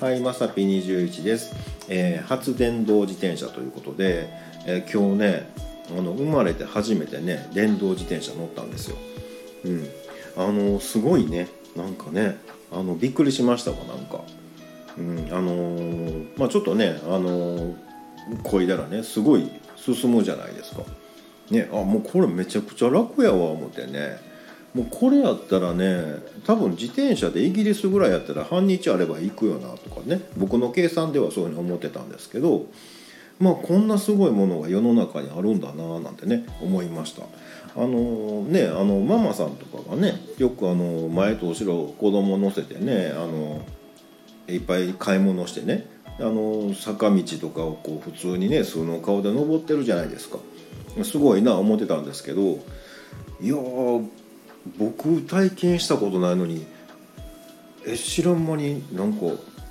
はいまさぴ21です、えー初電動自転車ということで、えー今日ねあの生まれて初めてね電動自転車乗ったんですよ。うん。あのすごいねなんかねあのびっくりしましたわなんか。うんあのーまあちょっとねあのーこいだらねすごい進むじゃないですか。ねあもうこれめちゃくちゃ楽やわ思ってね。もうこれやったらね多分自転車でイギリスぐらいやったら半日あれば行くよなとかね。僕の計算ではそういうふうに思ってたんですけどまあこんなすごいものが世の中にあるんだななんてね思いました。あのねあのママさんとかがねよくあの前と後ろ子供乗せてねあのいっぱい買い物してねあの坂道とかをこう普通にね素の顔で登ってるじゃないですか。すごいな思ってたんですけどいやー僕体験したことないのにえ知らん間になんか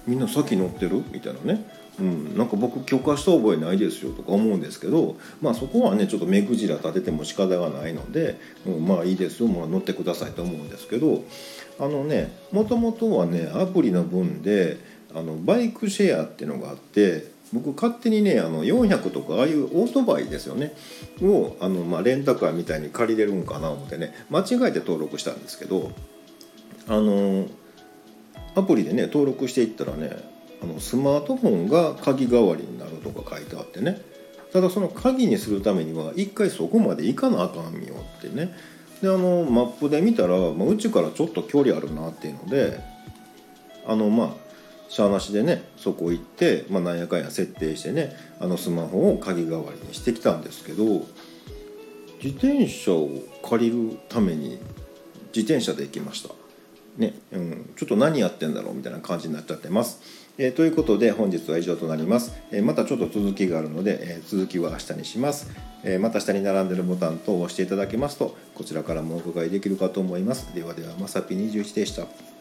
みんな先乗ってる？みたいなね、うん、なんか僕許可した覚えないですよとか思うんですけどまあそこはねちょっと目くじら立てても仕方がないので、うん、まあいいですよ、まあ、乗ってくださいと思うんですけど。あのねもともとはねアプリの分であのバイクシェアっていうのがあって僕勝手にねあの400とかああいうオートバイですよね。をあの、まあ、レンタカーみたいに借りれるんかな思ってね。間違えて登録したんですけどあのアプリでね登録していったらねあのスマートフォンが鍵代わりになるとか書いてあってね。ただその鍵にするためには一回そこまで行かなあかんよってね。であのマップで見たら、まあ、うちからちょっと距離あるなっていうのであのまあしゃあなしでねそこ行って、まあ、なんやかんや設定してねあのスマホを鍵代わりにしてきたんですけど自転車を借りるために自転車で行きました。ねうん、ちょっと何やってんだろうみたいな感じになっちゃってます。えーということで本日は以上となります。えーまたちょっと続きがあるので、えー続きは明日にします、えまた下に並んでるボタン等を押していただけますとこちらからもお伺いできるかと思います。ではではまさぴ21でした。